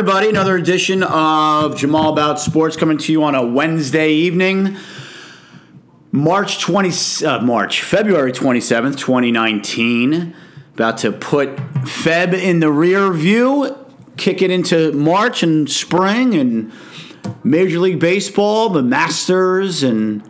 everybody. Another edition of Jamal About Sports coming to you on a Wednesday evening, March 20, uh, March, February 27th, 2019. About to put Feb in the rear view, kick it into March and spring and Major League Baseball, the Masters, and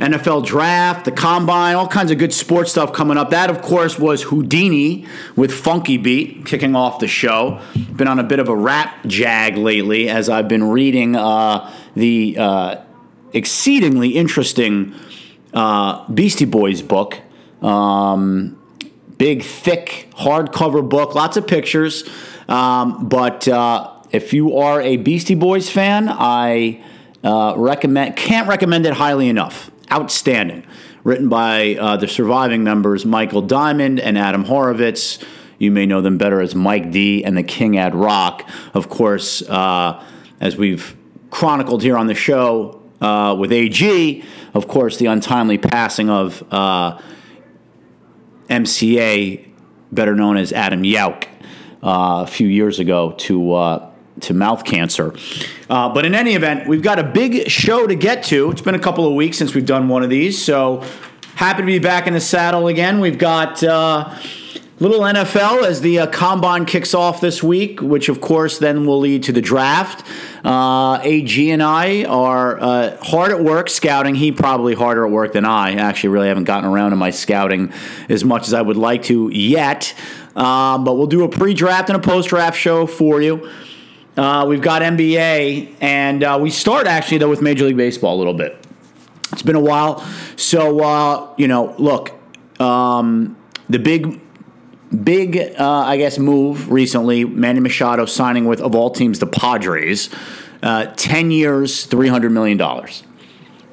NFL draft, the combine, all kinds of good sports stuff coming up. That, of course, was Whodini with Funky Beat kicking off the show. Been on a bit of a rap jag lately as I've been reading uh, the uh, exceedingly interesting uh, Beastie Boys book. Um, big, thick, hardcover book, lots of pictures. Um, but uh, if you are a Beastie Boys fan, I uh, recommend can't recommend it highly enough outstanding. Written by uh, the surviving members Michael Diamond and Adam Horovitz. You may know them better as Mike D and the King Ad Rock. Of course, uh, as we've chronicled here on the show uh, with AG, of course, the untimely passing of uh, MCA, better known as Adam Yauch, uh, a few years ago to uh, to mouth cancer. Uh, but in any event, we've got a big show to get to. It's been a couple of weeks since we've done one of these, so happy to be back in the saddle again. We've got. Uh, Little NFL as the uh, combine kicks off this week, which of course then will lead to the draft. Uh, AG and I are uh, hard at work scouting. He probably harder at work than I. Actually, really haven't gotten around to my scouting as much as I would like to yet. Um, but we'll do a pre-draft and a post-draft show for you. Uh, we've got NBA, and uh, we start actually though with Major League Baseball a little bit. It's been a while, so uh, you know, look, um, the big, big, uh, I guess, move recently: Manny Machado signing with, of all teams, the Padres, uh, ten years, three hundred million dollars.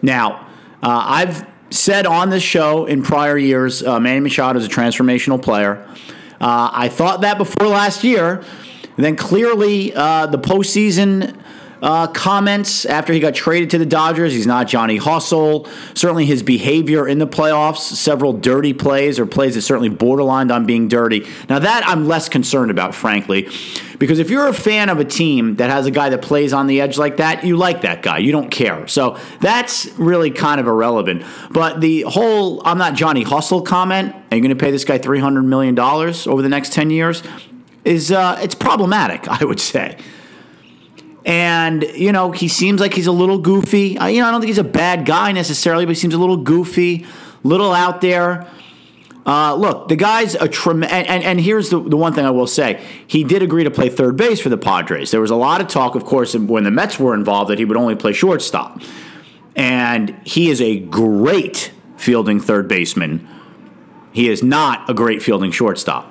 Now, uh, I've said on this show in prior years, Manny Machado is a transformational player. I thought that before last year. And then clearly, uh, the postseason uh, comments after he got traded to the Dodgers. He's not Johnny Hustle. Certainly, his behavior in the playoffs, several dirty plays or plays that certainly borderlined on being dirty. Now, that I'm less concerned about, frankly, because if you're a fan of a team that has a guy that plays on the edge like that, you like that guy. You don't care. So that's really kind of irrelevant. But the whole I'm not Johnny Hustle comment, are you going to pay this guy $300 million over the next 10 years? Is uh, it's problematic, I would say. And you know, he seems like he's a little goofy. I, you know, I don't think he's a bad guy necessarily, but he seems a little goofy, little out there. Uh, look, the guy's a tremendous. And, and, and, here's the, the one thing I will say: he did agree to play third base for the Padres. There was a lot of talk, of course, when the Mets were involved, that he would only play shortstop. And he is a great fielding third baseman. He is not a great fielding shortstop.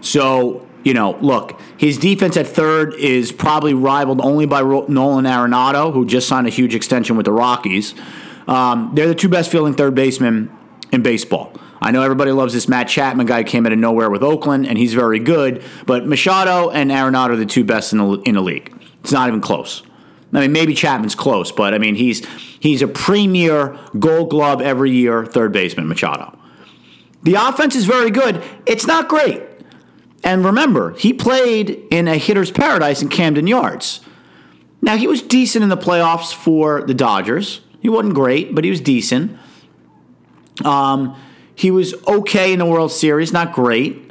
So you know, look, his defense at third is probably rivaled only by Nolan Arenado, who just signed a huge extension with the Rockies. Um, they're the two best fielding third basemen in baseball. I know everybody loves this Matt Chapman guy came out of nowhere with Oakland, and he's very good. But Machado and Arenado are the two best in the in the league. It's not even close. I mean, maybe Chapman's close, but I mean, he's he's a premier Gold Glove every year third baseman, Machado. The offense is very good. It's not great. And remember, he played in a hitter's paradise in Camden Yards. Now, he was decent in the playoffs for the Dodgers. He wasn't great, but he was decent. Um, he was okay in the World Series, not great.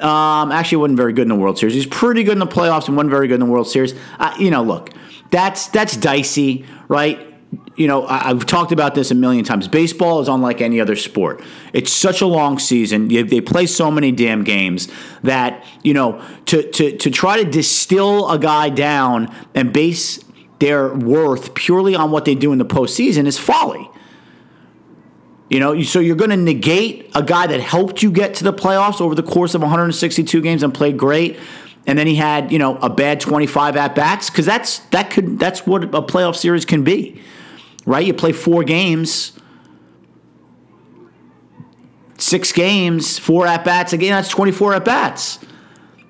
Um, actually, wasn't very good in the World Series. He's pretty good in the playoffs and wasn't very good in the World Series. Uh, you know, look, that's that's dicey, right? You know, I've talked about this a million times. Baseball is unlike any other sport. It's such a long season. They play so many damn games that, you know, to, to, to try to distill a guy down and base their worth purely on what they do in the postseason is folly. You know, so you're going to negate a guy that helped you get to the playoffs over the course of 162 games and played great and then he had you know a bad 25 at bats because that's that could that's what a playoff series can be right? You play four games, six games, four at bats again. That's 24 at bats.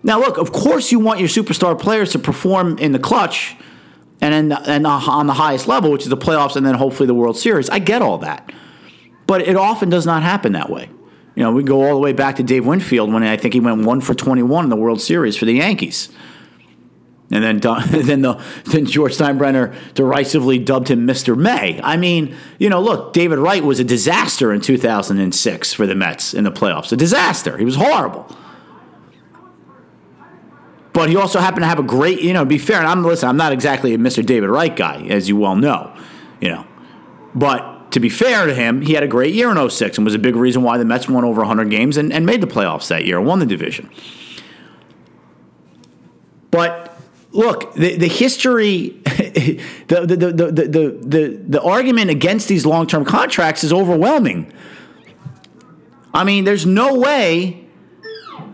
Now, look, of course, you want your superstar players to perform in the clutch and, in the, and on the highest level, which is the playoffs and then hopefully the World Series. I get all that. But it often does not happen that way. You know, we go all the way back to Dave Winfield when I think he went one for 21 in the World Series for the Yankees. And then, then, the, then George Steinbrenner derisively dubbed him Mr. May. I mean, you know, look, David Wright was a disaster in 2006 for the Mets in the playoffs. A disaster. He was horrible. But he also happened to have a great, you know, be fair, and I'm listen, I'm not exactly a Mr. David Wright guy, as you well know, you know. But to be fair to him, he had a great year in 06 and was a big reason why the Mets won over 100 games and, and made the playoffs that year, won the division. But look, the, the history, the, the, the, the, the, the, argument against these long term contracts is overwhelming. I mean, there's no way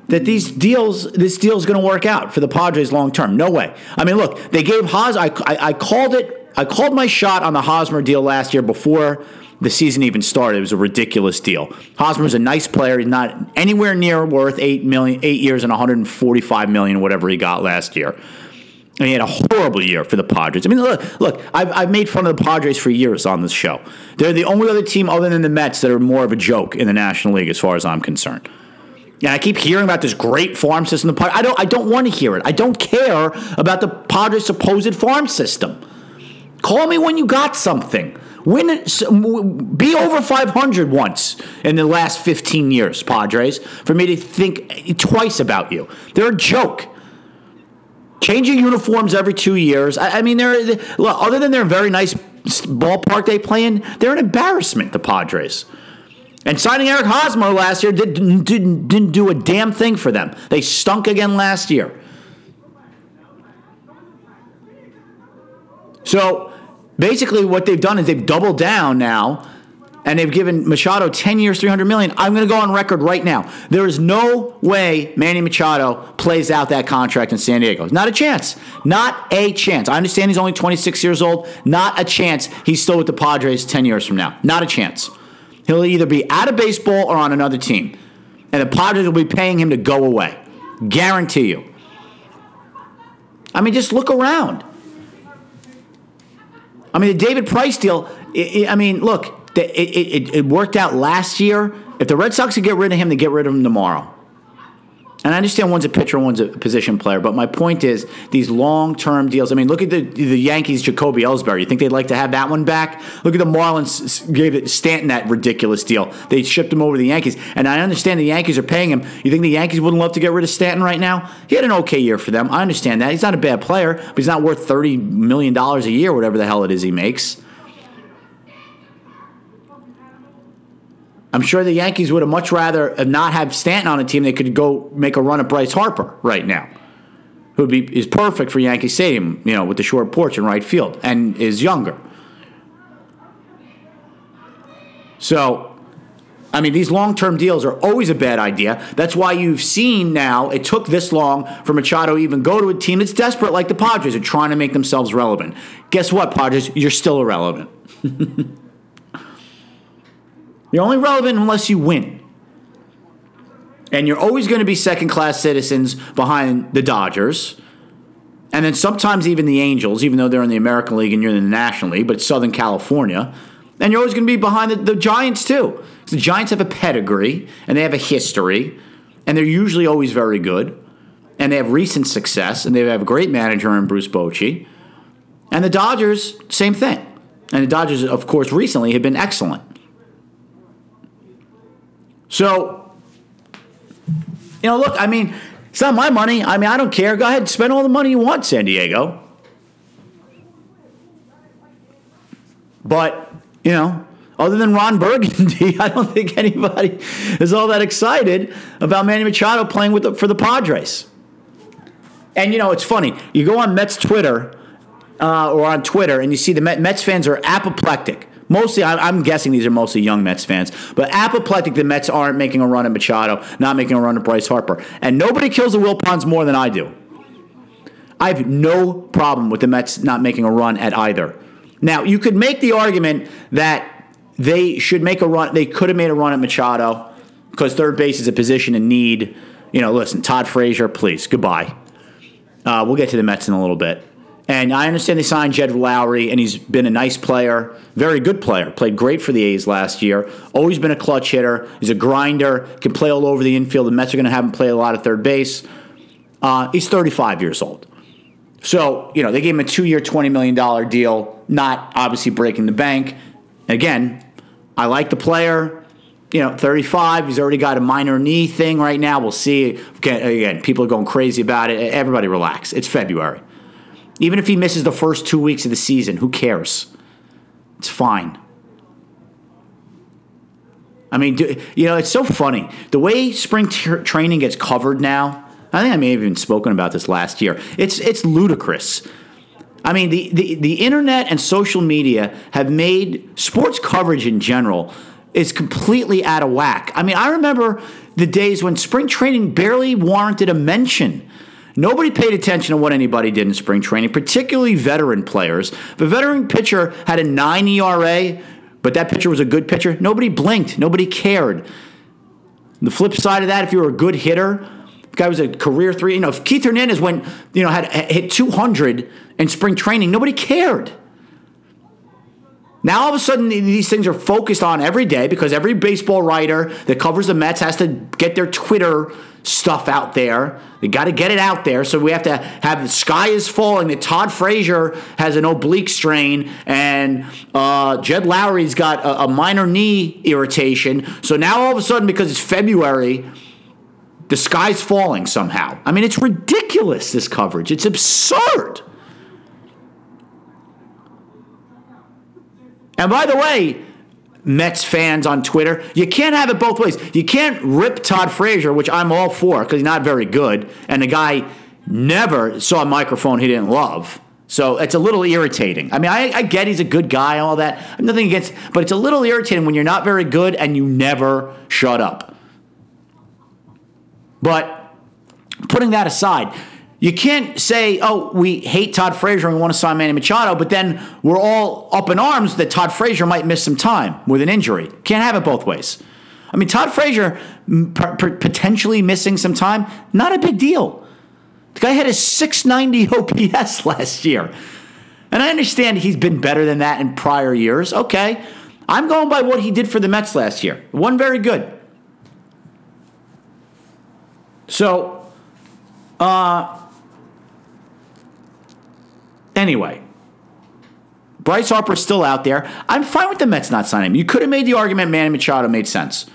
that these deals, this deal is going to work out for the Padres long term. No way. I mean, look, they gave Hos. I, I, I called it. I called my shot on the Hosmer deal last year before the season even started. It was a ridiculous deal. Hosmer's a nice player. He's not anywhere near worth eight million, eight years and 145 million, whatever he got last year. And he had a horrible year for the Padres. I mean, look, look I've, I've made fun of the Padres for years on this show. They're the only other team other than the Mets that are more of a joke in the National League, as far as I'm concerned. And I keep hearing about this great farm system. The I don't. I don't want to hear it. I don't care about the Padres' supposed farm system. Call me when you got something. Win it, be over 500 once in the last 15 years, Padres, for me to think twice about you. They're a joke. Changing uniforms every two years. I, I mean, they're, they, look, other than their very nice ballpark they play in, they're an embarrassment, the Padres. And signing Eric Hosmer last year did, not didn't, didn't do a damn thing for them. They stunk again last year. So basically, what they've done is they've doubled down now and they've given Machado 10 years, 300 million. I'm going to go on record right now. There is no way Manny Machado plays out that contract in San Diego. Not a chance. Not a chance. I understand he's only 26 years old. Not a chance he's still with the Padres 10 years from now. Not a chance. He'll either be out of baseball or on another team. And the Padres will be paying him to go away. Guarantee you. I mean, just look around. I mean, the David Price deal, I mean, look, it, it, worked out last year. If the Red Sox could get rid of him, they get rid of him tomorrow. And I understand one's a pitcher, one's a position player, but my point is these long-term deals. I mean, look at the the Yankees, Jacoby Ellsbury. You think they'd like to have that one back? Look at the Marlins gave it Stanton that ridiculous deal. They shipped him over to the Yankees, and I understand the Yankees are paying him. You think the Yankees wouldn't love to get rid of Stanton right now? He had an okay year for them. I understand that. He's not a bad player, but he's not worth thirty million dollars a year, whatever the hell it is he makes. I'm sure the Yankees would have much rather not have Stanton on a team. They could go make a run at Bryce Harper right now, who be is perfect for Yankee Stadium, you know, with the short porch in right field, and is younger. So, I mean, these long term deals are always a bad idea. That's why you've seen now it took this long for Machado to even go to a team that's desperate like the Padres are trying to make themselves relevant. Guess what, Padres? You're still irrelevant. You're only relevant unless you win. And you're always going to be second class citizens behind the Dodgers. And then sometimes even the Angels, even though they're in the American League and you're in the National League, but it's Southern California. And you're always going to be behind the, the Giants, too. The Giants have a pedigree and they have a history, and they're usually always very good. And they have recent success, and they have a great manager in Bruce Bochy. And the Dodgers, same thing. And the Dodgers, of course, recently have been excellent. So, you know, look, I mean, it's not my money. I mean, I don't care. Go ahead, spend all the money you want, San Diego. But, you know, other than Ron Burgundy, I don't think anybody is all that excited about Manny Machado playing with the, for the Padres. And, you know, it's funny. You go on Mets Twitter uh, or on Twitter and you see the Mets fans are apoplectic Mostly, I'm guessing these are mostly young Mets fans, but apoplectic the Mets aren't making a run at Machado, not making a run at Bryce Harper. And nobody kills the will Wilpons more than I do. I have no problem with the Mets not making a run at either. Now, you could make the argument that they should make a run, they could have made a run at Machado because third base is a position in need. You know, listen, Todd Frazier, please, goodbye. Uh, we'll get to the Mets in a little bit. And I understand they signed Jed Lowrie, and he's been a nice player, very good player. Played great for the A's last year. Always been a clutch hitter. He's a grinder. Can play all over the infield. The Mets are going to have him play a lot of third base. Uh, he's 35 years old. So, you know, they gave him a two year, $20 million deal, not obviously breaking the bank. Again, I like the player. You know, 35. He's already got a minor knee thing right now. We'll see. Again, people are going crazy about it. Everybody relax. It's February. Even if he misses the first two weeks of the season, who cares? It's fine. I mean, do, you know, it's so funny. The way spring t- training gets covered now, I think I may have even spoken about this last year. It's, it's ludicrous. I mean, the, the, the internet and social media have made sports coverage in general is completely out of whack. I mean, I remember the days when spring training barely warranted a mention. Nobody paid attention to what anybody did in spring training, particularly veteran players. The veteran pitcher had a 9 ERA but that pitcher was a good pitcher. Nobody blinked. Nobody cared. The flip side of that, if you were a good hitter, guy was a career three. You know, if Keith Hernandez went, you know, had hit 200 in spring training, nobody cared. Now all of a sudden these things are focused on every day because every baseball writer that covers the Mets has to get their Twitter stuff out there. They got to get it out there. So we have to have the sky is falling. That Todd Frazier has an oblique strain, and uh, Jed Lowrie's got a, a minor knee irritation. So now all of a sudden, because it's February, the sky's falling somehow. I mean, it's ridiculous. This coverage. It's absurd. And by the way, Mets fans on Twitter, you can't have it both ways. You can't rip Todd Frazier, which I'm all for because he's not very good, and the guy never saw a microphone he didn't love. So it's a little irritating. I mean, I, I get he's a good guy and all that. I'm nothing against, but it's a little irritating when you're not very good and you never shut up. But putting that aside, you can't say, oh, we hate Todd Frazier and we want to sign Manny Machado, but then we're all up in arms that Todd Frazier might miss some time with an injury. Can't have it both ways. I mean, Todd Frazier potentially missing some time, not a big deal. The guy had a 690 OPS last year. And I understand he's been better than that in prior years. Okay. I'm going by what he did for the Mets last year. One very good. So, uh, Anyway, Bryce Harper's still out there. I'm fine with the Mets not signing him. You could have made the argument Manny Machado made sense.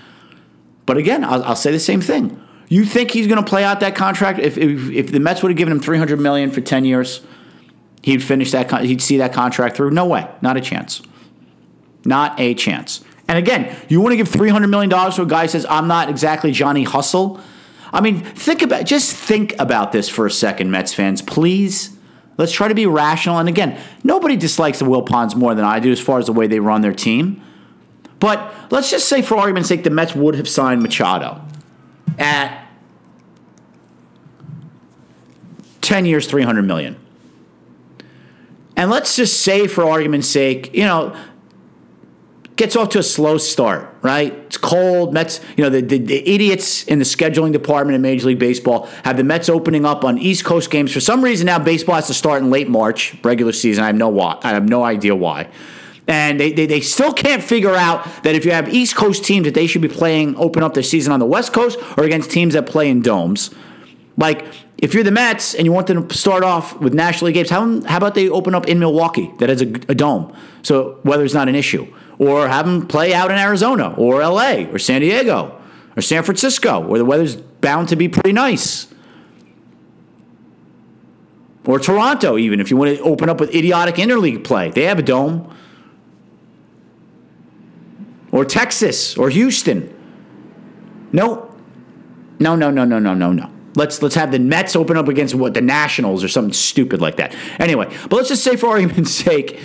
But again, I'll, I'll say the same thing. You think he's going to play out that contract? If, if, if the Mets would have given him 300 million for 10 years, he'd finish that. He'd see that contract through. No way, not a chance, not a chance. And again, you want to give 300 million dollars to a guy who says I'm not exactly Johnny Hustle. I mean, think about just think about this for a second, Mets fans, please. Let's try to be rational. And again, nobody dislikes the Wilpons more than I do as far as the way they run their team. But let's just say, for argument's sake, the Mets would have signed Machado at 10 years, 300 million. And let's just say, for argument's sake, you know, gets off to a slow start, right? It's cold. Mets, you know, the, the, the, idiots in the scheduling department in Major League Baseball have the Mets opening up on East Coast games. For some reason now, baseball has to start in late March, regular season. I have no why. I have no idea why. And they, they, they still can't figure out that if you have East Coast teams that they should be playing, open up their season on the West Coast or against teams that play in domes. Like, if you're the Mets and you want them to start off with National League games, how, how about they open up in Milwaukee that has a, a dome? So weather's not an issue or have them play out in Arizona or LA or San Diego or San Francisco where the weather's bound to be pretty nice. Or Toronto, even if you want to open up with idiotic interleague play, they have a dome. Or Texas or Houston. No, no, no, no, no, no, no, no. Let's let's have the Mets open up against what the Nationals or something stupid like that. Anyway, but let's just say for argument's sake,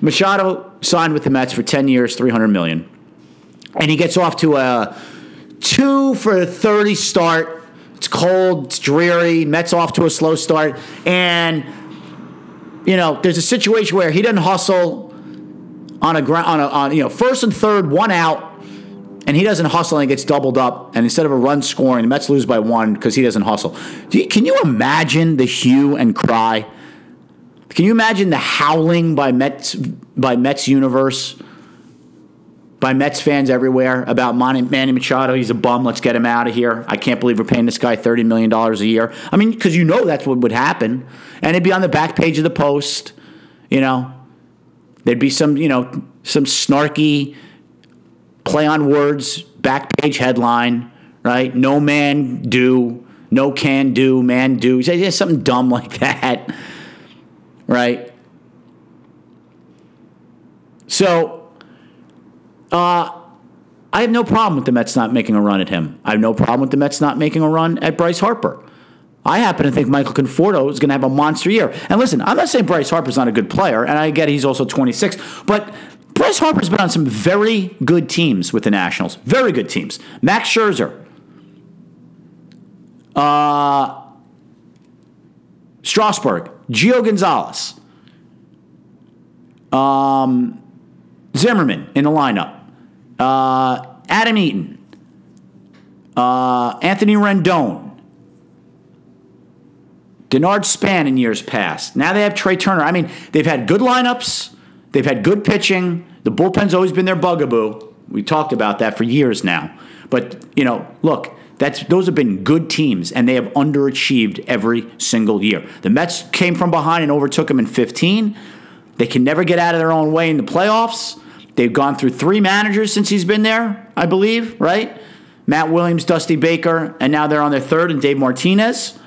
Machado signed with the Mets for 10 years, 300 million. And he gets off to a 2 for 30 start. It's cold, it's dreary, Mets off to a slow start and you know, there's a situation where he doesn't hustle on a ground on a on you know, first and third, one out and he doesn't hustle and gets doubled up. And instead of a run scoring, the Mets lose by one because he doesn't hustle. Do you, can you imagine the hue and cry can you imagine the howling by Mets by Mets universe by Mets fans everywhere about Manny, Manny Machado. He's a bum. Let's get him out of here. I can't believe we're paying this guy $30 million a year. I mean, because you know that's what would happen. And it'd be on the back page of the Post, you know. There'd be some, you know, some snarky play on words, back page headline, right? No man do, no can do, man do. Something dumb like that, right? So, uh, I have no problem with the Mets not making a run at him. I have no problem with the Mets not making a run at Bryce Harper. I happen to think Michael Conforto is going to have a monster year. And listen, I'm not saying Bryce Harper's not a good player, and I get he's also 26, but Bryce Harper's been on some very good teams with the Nationals. Very good teams. Max Scherzer. Uh, Strasburg. Gio Gonzalez. Um, Zimmerman in the lineup. Uh, Adam Eaton. Uh, Anthony Rendon. Denard Span in years past. Now they have Trea Turner. I mean, they've had good lineups. They've had good pitching. The bullpen's always been their bugaboo. We talked about that for years now. But, you know, look, that's those have been good teams and they have underachieved every single year. The Mets came from behind and overtook them in 15. They can never get out of their own way in the playoffs. They've gone through three managers since he's been there, I believe, right? Matt Williams, Dusty Baker, and now they're on their third and Dave Martinez.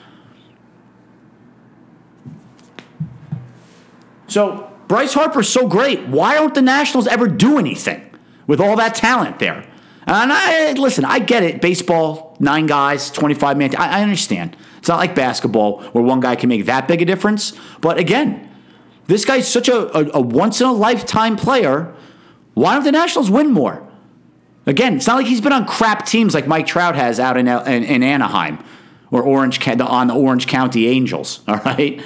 So Bryce Harper's so great. Why don't the Nationals ever do anything with all that talent there? And I listen, I get it. Baseball, nine guys, 25 man. I, I understand. It's not like basketball where one guy can make that big a difference. But again, this guy's such a, a, a once in a lifetime player. Why don't the Nationals win more? Again, it's not like he's been on crap teams like Mike Trout has out in, in, in Anaheim or Orange on the Orange County Angels. All right.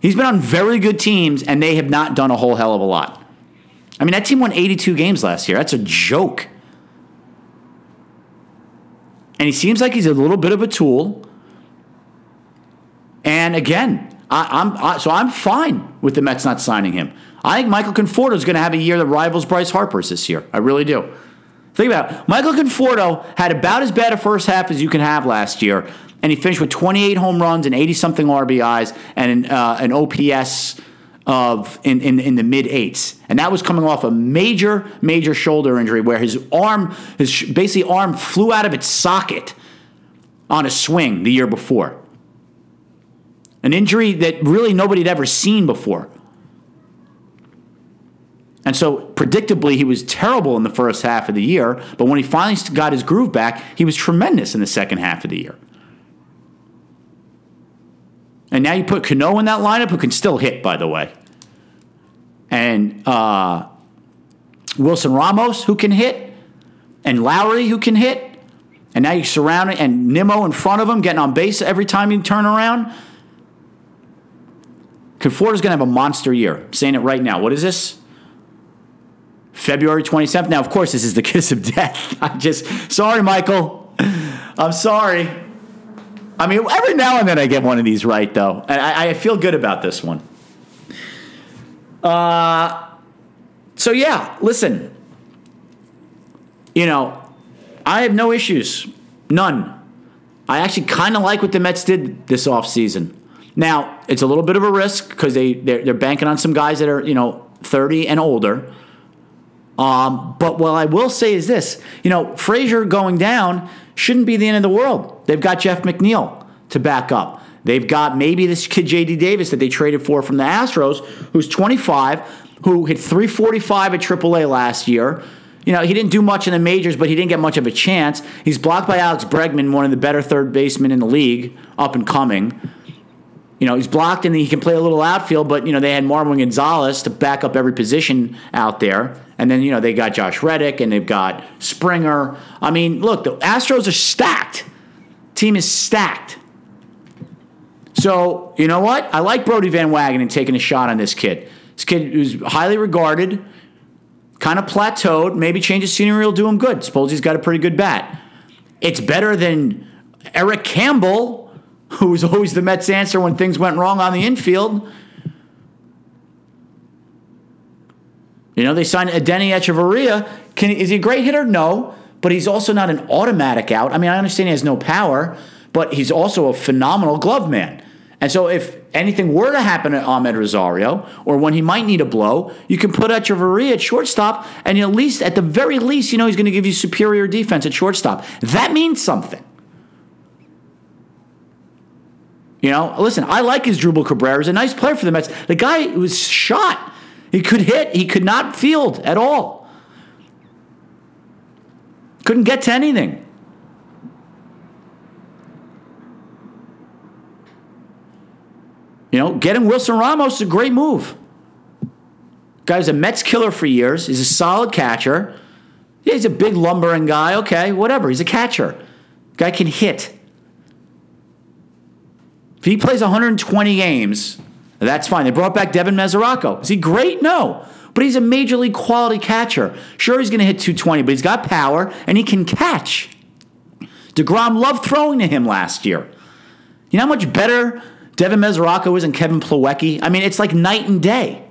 He's been on very good teams, and they have not done a whole hell of a lot. I mean, that team won 82 games last year. That's a joke. And he seems like he's a little bit of a tool. And again, I, am I, so I'm fine with the Mets not signing him. I think Michael Conforto is going to have a year that rivals Bryce Harper's this year. I really do. Think about it. Michael Conforto had about as bad a first half as you can have last year, and he finished with 28 home runs and 80 something RBIs and uh, an OPS of in, in, in the mid eights. And that was coming off a major, major shoulder injury where his arm, his basically arm flew out of its socket on a swing the year before. An injury that really nobody had ever seen before. And so, predictably, he was terrible in the first half of the year, but when he finally got his groove back, he was tremendous in the second half of the year. And now you put Cano in that lineup, who can still hit, by the way. And uh, Wilson Ramos, who can hit. And Lowrie, who can hit. And now you surround it, and Nimmo in front of him, getting on base every time you turn around. Conforto's going to have a monster year. I'm saying it right now. What is this? February 27th. Now, of course, this is the kiss of death. I just, sorry, Michael. I'm sorry. I mean, every now and then I get one of these right, though. And I, I feel good about this one. Uh, so, yeah, listen. You know, I have no issues. None. I actually kind of like what the Mets did this offseason. Now, it's a little bit of a risk because they, they're, they're banking on some guys that are, you know, 30 and older. Um, but what I will say is this you know, Frazier going down shouldn't be the end of the world. They've got Jeff McNeil to back up. They've got maybe this kid JD Davis that they traded for from the Astros, who's 25, who hit 345 at AAA last year. You know, he didn't do much in the majors, but he didn't get much of a chance. He's blocked by Alex Bregman, one of the better third basemen in the league, up and coming. You know, he's blocked and he can play a little outfield, but, you know, they had Marwin Gonzalez to back up every position out there. And then, you know, they got Josh Reddick and they've got Springer. I mean, look, the Astros are stacked. Team is stacked. So, you know what? I like Brodie Van Wagenen taking a shot on this kid. This kid who's highly regarded, kind of plateaued. Maybe change of scenery will do him good. Suppose he's got a pretty good bat. It's better than Eric Campbell, who was always the Mets' answer when things went wrong on the infield. You know, they signed Adeiny Hechavarria. Can is he a great hitter? No, but he's also not an automatic out. I mean, I understand he has no power, but he's also a phenomenal glove man. And so if anything were to happen to Amed Rosario, or when he might need a blow, you can put Hechavarria at shortstop, and at least, at the very least, you know he's going to give you superior defense at shortstop. That means something. You know, listen, I like Asdrubal Cabrera. He's a nice player for the Mets. The guy was shot. He could hit. He could not field at all. Couldn't get to anything. You know, getting Wilson Ramos is a great move. Guy's a Mets killer for years. He's a solid catcher. Yeah, he's a big lumbering guy. Okay, whatever. He's a catcher. Guy can hit. If he plays 120 games, that's fine. They brought back Devin Mesoraco. Is he great? No. But he's a major league quality catcher. Sure, he's going to hit 220, but he's got power and he can catch. DeGrom loved throwing to him last year. You know how much better Devin Mesoraco is than Kevin Plawecki? I mean, it's like night and day.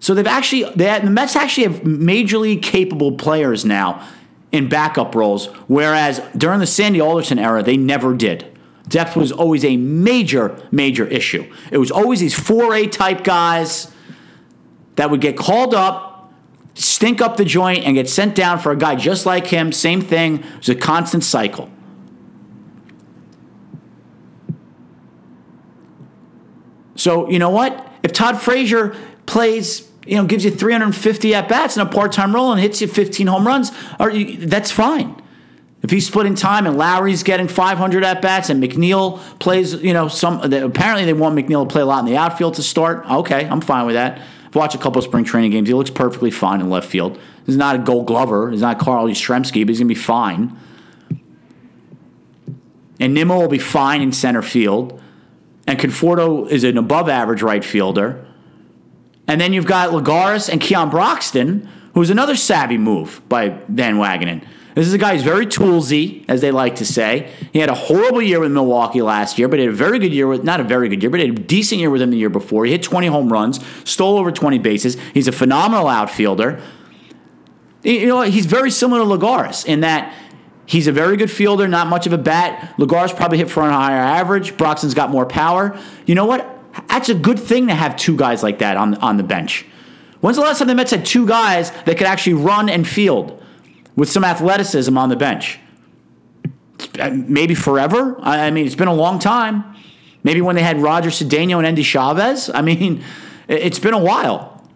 So they've actually, they had, the Mets actually have majorly capable players now in backup roles, whereas during the Sandy Alderson era, they never did. Depth was always a major, major issue. It was always these 4A type guys that would get called up, stink up the joint, and get sent down for a guy just like him. Same thing. It was a constant cycle. So, you know what? If Todd Frazier plays, you know, gives you 350 at bats in a part time role and hits you 15 home runs, that's fine. If he's splitting time and Lowrie's getting 500 at bats and McNeil plays, you know, some apparently they want McNeil to play a lot in the outfield to start. Okay, I'm fine with that. I've watched a couple of spring training games. He looks perfectly fine in left field. He's not a Gold Glover. He's not Carl Yastrzemski, but he's gonna be fine. And Nimmo will be fine in center field. And Conforto is an above average right fielder. And then you've got Lagares and Keon Broxton, who's another savvy move by Van Wagenen. This is a guy who's very toolsy, as they like to say. He had a horrible year with Milwaukee last year, but he had a very good year with, not a very good year, but he had a decent year with him the year before. He hit 20 home runs, stole over 20 bases. He's a phenomenal outfielder. You know, he's very similar to Lagares in that he's a very good fielder, not much of a bat. Lagares probably hit for a higher average. Broxton's got more power. You know what? That's a good thing to have two guys like that on, on the bench. When's the last time the Mets had two guys that could actually run and field? With some athleticism on the bench. Uh, maybe forever. I mean, it's been a long time. Maybe when they had Roger Cedeno and Endy Chavez. I mean, it's been a while.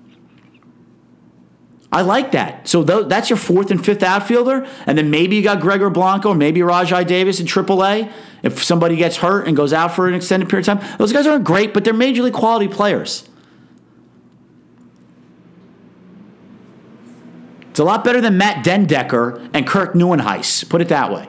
I like that. So that's your fourth and fifth outfielder, and then maybe you got Gregor Blanco, maybe Rajai Davis in AAA. If somebody gets hurt and goes out for an extended period of time, those guys aren't great, but they're majorly quality players. It's a lot better than Matt den Dekker and Kirk Nieuwenhuis, put it that way.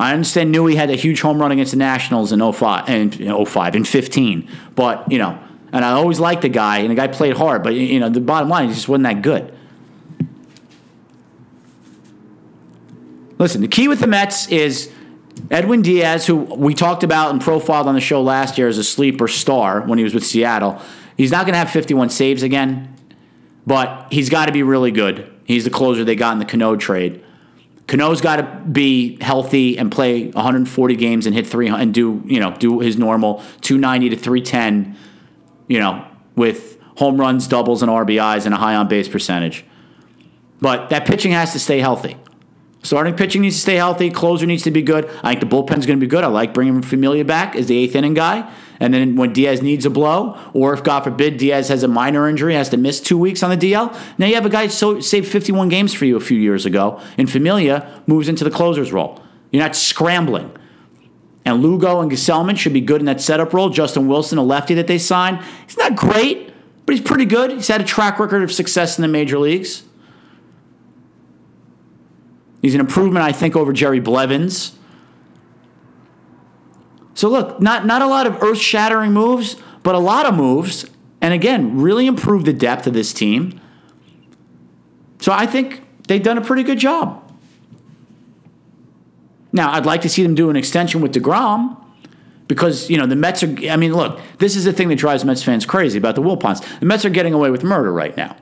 I understand Newey had a huge home run against the Nationals in 05 and 05 and 15, but you know, and I always liked the guy, and the guy played hard, but you know, the bottom line, he just wasn't that good. Listen, the key with the Mets is Edwin Diaz, who we talked about and profiled on the show last year as a sleeper star when he was with Seattle. He's not going to have 51 saves again but he's got to be really good. He's the closer they got in the Cano trade. Cano's got to be healthy and play 140 games and hit 300 and do you know do his normal 290 to 310, you know, with home runs, doubles, and RBIs and a high on base percentage. But that pitching has to stay healthy. Starting pitching needs to stay healthy. Closer needs to be good. I think the bullpen's going to be good. I like bringing Familia back as the eighth inning guy. And then when Diaz needs a blow, or if God forbid Diaz has a minor injury, has to miss two weeks on the DL, now you have a guy so saved 51 games for you a few years ago, and Familia moves into the closer's role. You're not scrambling. And Lugo and Gsellman should be good in that setup role. Justin Wilson, a lefty that they signed, he's not great, but he's pretty good. He's had a track record of success in the major leagues. He's an improvement, I think, over Jerry Blevins. So look, not not a lot of earth-shattering moves, but a lot of moves, and again, really improved the depth of this team. So I think they've done a pretty good job. Now, I'd like to see them do an extension with DeGrom, because you know the Mets are. I mean, look, this is the thing that drives Mets fans crazy about the Wilpons. The Mets are getting away with murder right now.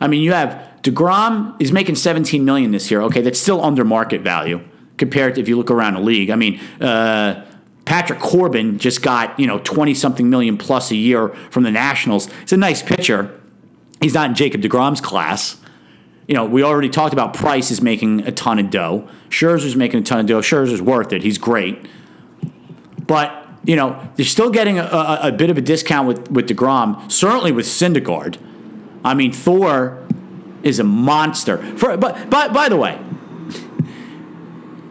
I mean, you have Degrom is making 17 million this year. Okay, that's still under market value compared to if you look around the league. I mean. Uh, Patrick Corbin just got, you know, 20 something million plus a year from the Nationals. It's a nice pitcher. He's not in Jacob DeGrom's class. You know, we already talked about Price is making a ton of dough. Scherzer's making a ton of dough. Scherzer's worth it. He's great. But, you know, they're still getting a, a, a bit of a discount with, with DeGrom, certainly with Syndergaard. I mean, Thor is a monster. For, but, but by the way,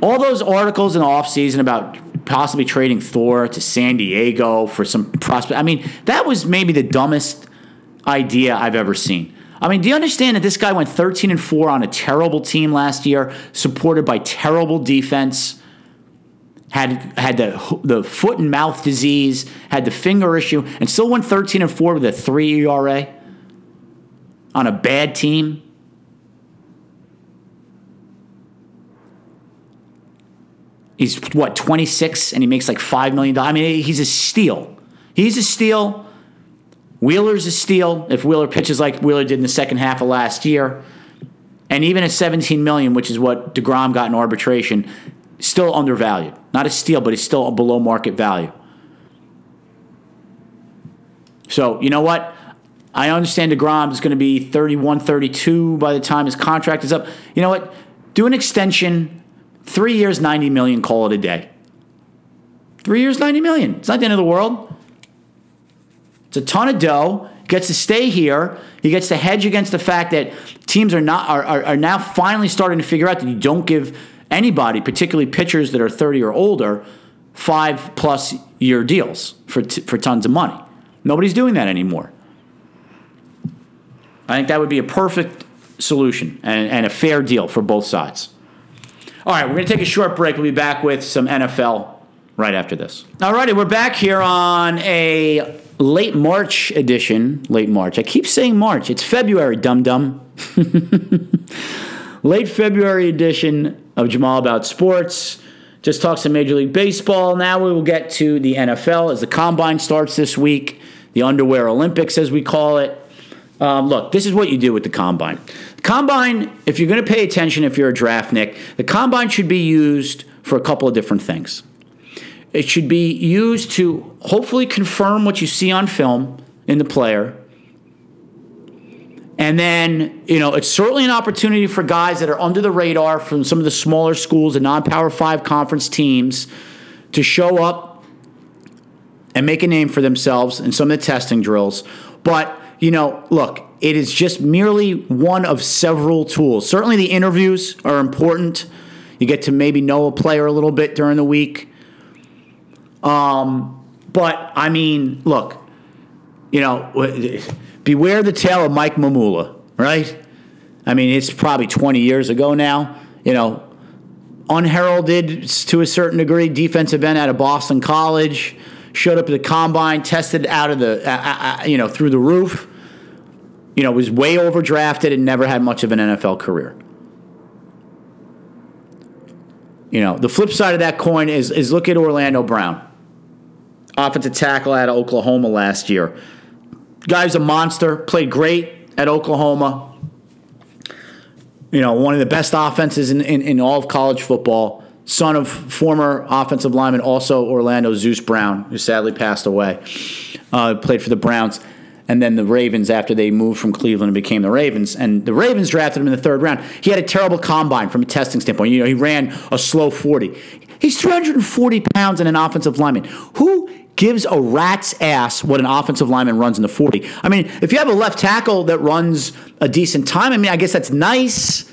all those articles in the offseason about possibly trading Thor to San Diego for some prospect. I mean, that was maybe the dumbest idea I've ever seen. I mean, do you understand that this guy went 13 and 4 on a terrible team last year, supported by terrible defense? Had had the the foot and mouth disease, had the finger issue, and still went 13 and 4 with a 3 ERA on a bad team. He's what 26 and he makes like 5 million dollars. I mean, he's a steal. He's a steal. Wheeler's a steal if Wheeler pitches like Wheeler did in the second half of last year. And even at 17 million, which is what DeGrom got in arbitration, still undervalued. Not a steal, but it's still below market value. So, you know what? I understand DeGrom is going to be 31, 32 by the time his contract is up. You know what? Do an extension, three years, 90 million, call it a day. Three years, 90 million. It's not the end of the world. It's a ton of dough. Gets to stay here. He gets to hedge against the fact that teams are not are, are, are now finally starting to figure out that you don't give anybody, particularly pitchers that are 30 or older, five plus year deals for, t- for tons of money. Nobody's doing that anymore. I think that would be a perfect solution and, and a fair deal for both sides. All right, we're going to take a short break. We'll be back with some NFL right after this. All righty, we're back here on a late March edition. Late March. I keep saying March. It's February, dum dum. late February edition of Jamal About Sports. Just talks some Major League Baseball. Now we will get to the NFL as the combine starts this week, the underwear Olympics, as we call it. Um, look, this is what you do with the combine. Combine, if you're going to pay attention, if you're a draft Nick, the combine should be used for a couple of different things. It should be used to hopefully confirm what you see on film in the player. And then, you know, it's certainly an opportunity for guys that are under the radar from some of the smaller schools and non power five conference teams to show up and make a name for themselves in some of the testing drills. But, you know, look, it is just merely one of several tools. Certainly the interviews are important. You get to maybe know a player a little bit during the week. Um, but I mean, look, you know, beware the tale of Mike Mamula, right? I mean, it's probably 20 years ago now. You know, unheralded to a certain degree, defensive end out of Boston College, showed up at the combine, tested out of the, uh, uh, you know, through the roof. You know, was way overdrafted and never had much of an NFL career. You know, the flip side of that coin is is look at Orlando Brown offensive tackle out of Oklahoma last year. Guy's a monster, played great at Oklahoma. You know, one of the best offenses in, in, in all of college football. Son of former offensive lineman, also Orlando Zeus Brown, who sadly passed away. Uh, played for the Browns and then the Ravens after they moved from Cleveland and became the Ravens. And the Ravens drafted him in the third round. He had a terrible combine from a testing standpoint. You know, he ran a slow 40. He's 340 pounds and an offensive lineman. Who gives a rat's ass what an offensive lineman runs in the 40. I mean, if you have a left tackle that runs a decent time, I mean, I guess that's nice.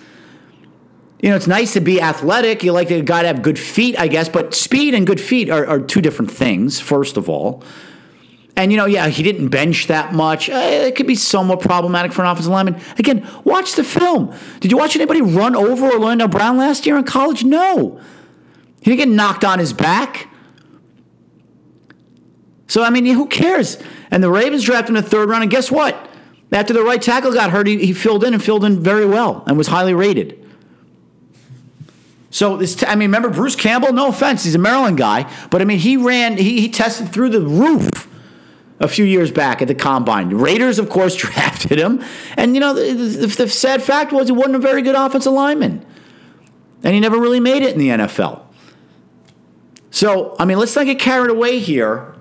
You know, it's nice to be athletic. You like a guy to have good feet, I guess, but speed and good feet are, are two different things, first of all. And, you know, yeah, he didn't bench that much. Uh, it could be somewhat problematic for an offensive lineman. Again, watch the film. Did you watch anybody run over Orlando Brown last year in college? No. He didn't get knocked on his back. So, I mean, who cares? And the Ravens drafted him in the third round, and guess what? After the right tackle got hurt, he, he filled in and filled in very well and was highly rated. So this, mean, remember Bruce Campbell? No offense, he's a Maryland guy, but I mean, he ran, he, he tested through the roof a few years back at the combine. Raiders, of course, drafted him, and you know, the, the, the sad fact was he wasn't a very good offensive lineman, and he never really made it in the NFL. So, I mean, let's not get carried away here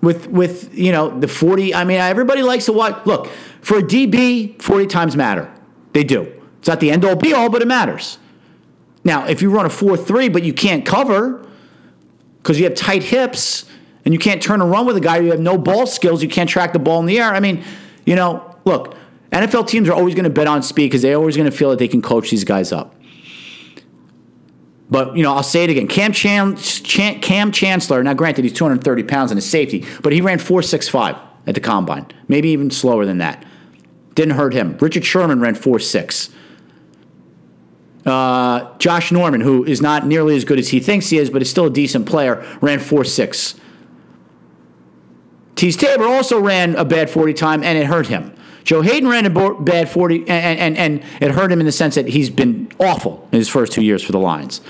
with with you know the 40 i mean everybody likes to watch look for a db 40 times matter they do it's not the end all be all but it matters now if you run a 4-3 but you can't cover because you have tight hips and you can't turn and run with a guy you have no ball skills you can't track the ball in the air i mean you know look nfl teams are always going to bet on speed because they're always going to feel that they can coach these guys up but you know, I'll say it again. Kam, Chan, Chan, Kam Chancellor. Now, granted, he's 230 pounds and a safety, but he ran 4.65 at the combine, maybe even slower than that. Didn't hurt him. Richard Sherman ran 4.6. Uh, Josh Norman, who is not nearly as good as he thinks he is, but is still a decent player, ran 4.6. Teez Tabor also ran a bad 40 time, and it hurt him. Joe Haden ran a bad 40, and, and, and it hurt him in the sense that he's been awful in his first two years for the Lions.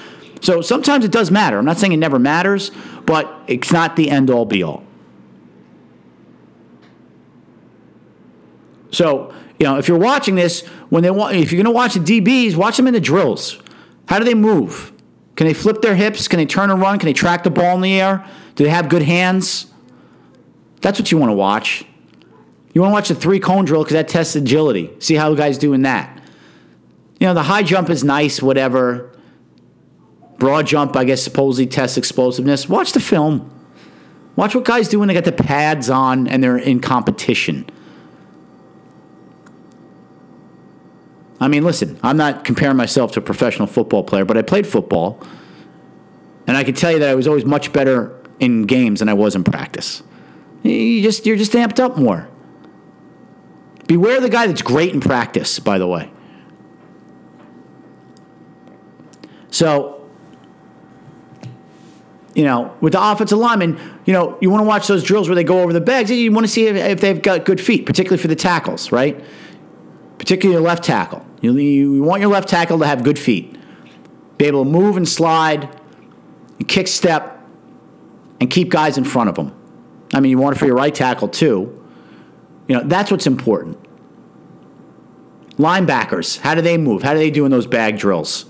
So sometimes it does matter. I'm not saying it never matters, but it's not the end all be all. So, you know, if you're watching this, when they want, if you're going to watch the DBs, watch them in the drills. How do they move? Can they flip their hips? Can they turn and run? Can they track the ball in the air? Do they have good hands? That's what you want to watch. You want to watch the three cone drill because that tests agility. See how the guy's doing that. You know, the high jump is nice, whatever. Broad jump, I guess, supposedly tests explosiveness. Watch the film. Watch what guys do when they got the pads on and they're in competition. I mean, listen, I'm not comparing myself to a professional football player, but I played football. And I can tell you that I was always much better in games than I was in practice. You just you're just amped up more. Beware the guy that's great in practice, by the way. So, you know, with the offensive lineman, you know, you want to watch those drills where they go over the bags. You want to see if, if they've got good feet, particularly for the tackles, right? Particularly your left tackle. You, you want your left tackle to have good feet, be able to move and slide, and kick step, and keep guys in front of them. I mean, you want it for your right tackle too. You know, that's what's important. Linebackers, how do they move? How do they do in those bag drills?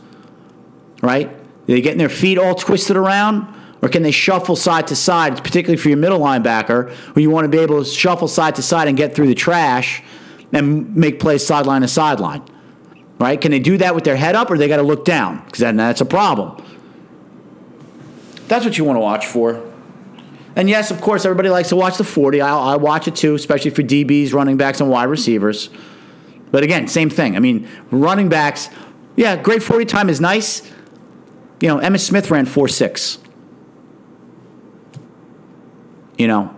Right? Are they getting their feet all twisted around? Or can they shuffle side to side, particularly for your middle linebacker, who you want to be able to shuffle side to side and get through the trash and make plays sideline to sideline? Right? Can they do that with their head up or they got to look down? Because then that's a problem. That's what you want to watch for. And yes, of course, everybody likes to watch the 40. I, I watch it too, especially for DBs, running backs, and wide receivers. But again, same thing. I mean, running backs, yeah, great 40 time is nice. You know, Emmitt Smith ran 4 6. You know,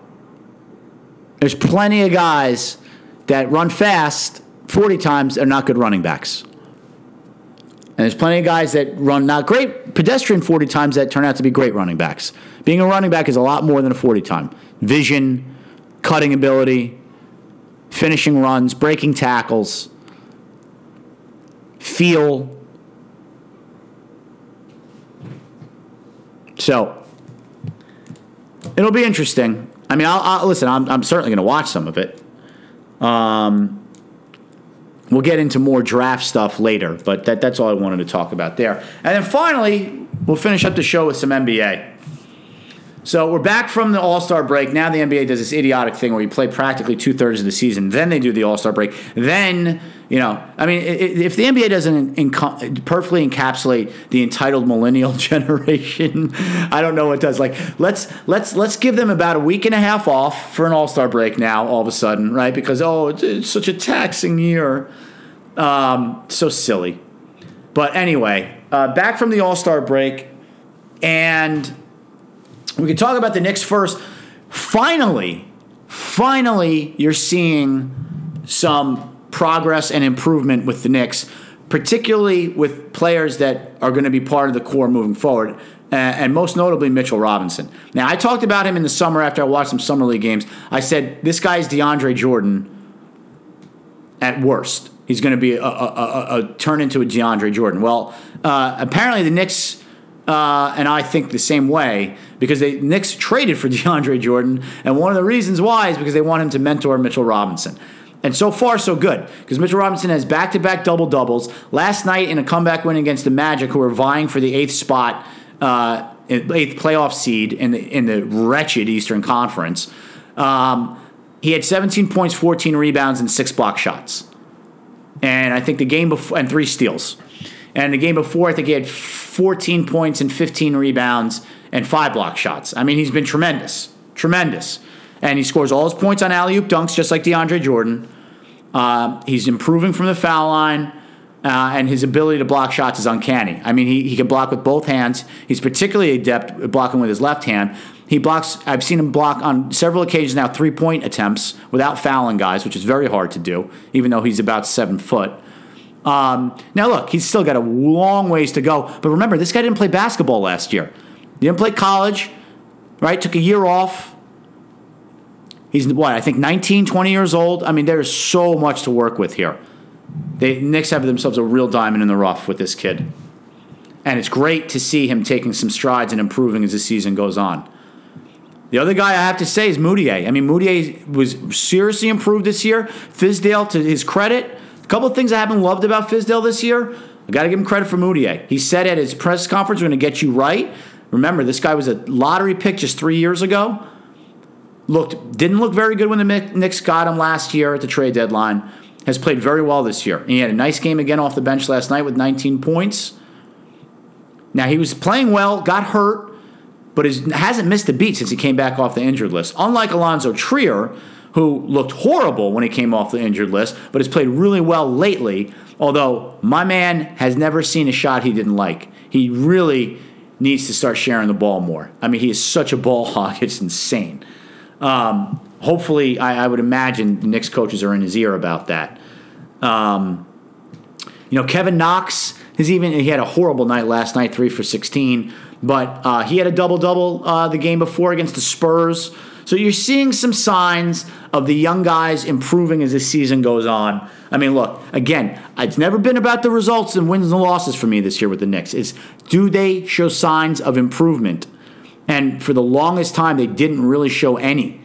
there's plenty of guys that run fast 40 times are not good running backs. And there's plenty of guys that run not great pedestrian 40 times that turn out to be great running backs. Being a running back is a lot more than a 40 time. Vision, cutting ability, finishing runs, breaking tackles, feel. So it'll be interesting. I mean, I'll, I'll listen. I'm, I'm certainly going to watch some of it. Um, We'll get into more draft stuff later, but that, that's all I wanted to talk about there. And then finally, we'll finish up the show with some NBA. So we're back from the All Star break. Now the NBA does this idiotic thing where you play practically two thirds of the season. Then they do the All Star break. Then you know, I mean, if the NBA doesn't perfectly encapsulate the entitled millennial generation, I don't know what does. Like, let's let's let's give them about a week and a half off for an All Star break now. All of a sudden, right? Because oh, it's, it's such a taxing year. Um, so silly. But anyway, uh, back from the All Star break, and we can talk about the Knicks first. Finally, finally, you're seeing some progress and improvement with the Knicks, particularly with players that are going to be part of the core moving forward. and most notably Mitchell Robinson. Now, I talked about him in the summer after I watched some summer league games. I said this guy is DeAndre Jordan, at worst. He's going to be a, a, a, a, turn into a DeAndre Jordan. Well, uh, apparently the Knicks uh, and I think the same way because the Knicks traded for DeAndre Jordan, and one of the reasons why is because they want him to mentor Mitchell Robinson. And so far, so good because Mitchell Robinson has back to back double doubles. Last night in a comeback win against the Magic, who are vying for the eighth spot, uh, eighth playoff seed in the in the wretched Eastern Conference. Um, he had 17 points, 14 rebounds, and six block shots. And I think the game before, and three steals. And the game before, I think he had 14 points and 15 rebounds and five block shots. I mean, he's been tremendous, tremendous. And he scores all his points on alley oop dunks, just like DeAndre Jordan. Uh, he's improving from the foul line. Uh, and his ability to block shots is uncanny. I mean, he, he can block with both hands. He's particularly adept at blocking with his left hand. He blocks, I've seen him block on several occasions now three point attempts without fouling guys, which is very hard to do, even though he's about seven foot. Um, now, look, he's still got a long ways to go. But remember, this guy didn't play basketball last year. He didn't play college, right? Took a year off. He's, what, I think 19, 20 years old. I mean, there's so much to work with here. The Knicks have themselves a real diamond in the rough with this kid. And it's great to see him taking some strides and improving as the season goes on. The other guy I have to say is Mudiay. I mean, Mudiay was seriously improved this year. Fizdale, to his credit, couple of things I haven't loved about Fizdale this year. I got to give him credit for Mudiay. He said at his press conference, "We're going to get you right." Remember, this guy was a lottery pick just three years ago. Looked didn't look very good when the Knicks got him last year at the trade deadline. Has played very well this year. And he had a nice game again off the bench last night with 19 points. Now he was playing well, got hurt, but hasn't missed a beat since he came back off the injured list. Unlike Alonzo Trier, who looked horrible when he came off the injured list, but has played really well lately. Although my man has never seen a shot he didn't like. He really needs to start sharing the ball more. I mean, he is such a ball hog, it's insane. Um, hopefully, I, I, would imagine the Knicks coaches are in his ear about that. Um, you know, Kevin Knox has even he had a horrible night last night, three for sixteen, but uh, he had a double double uh, the game before against the Spurs. So you're seeing some signs of the young guys improving as the season goes on. I mean, look, again, it's never been about the results and wins and losses for me this year with the Knicks. It's do they show signs of improvement? And for the longest time, they didn't really show any.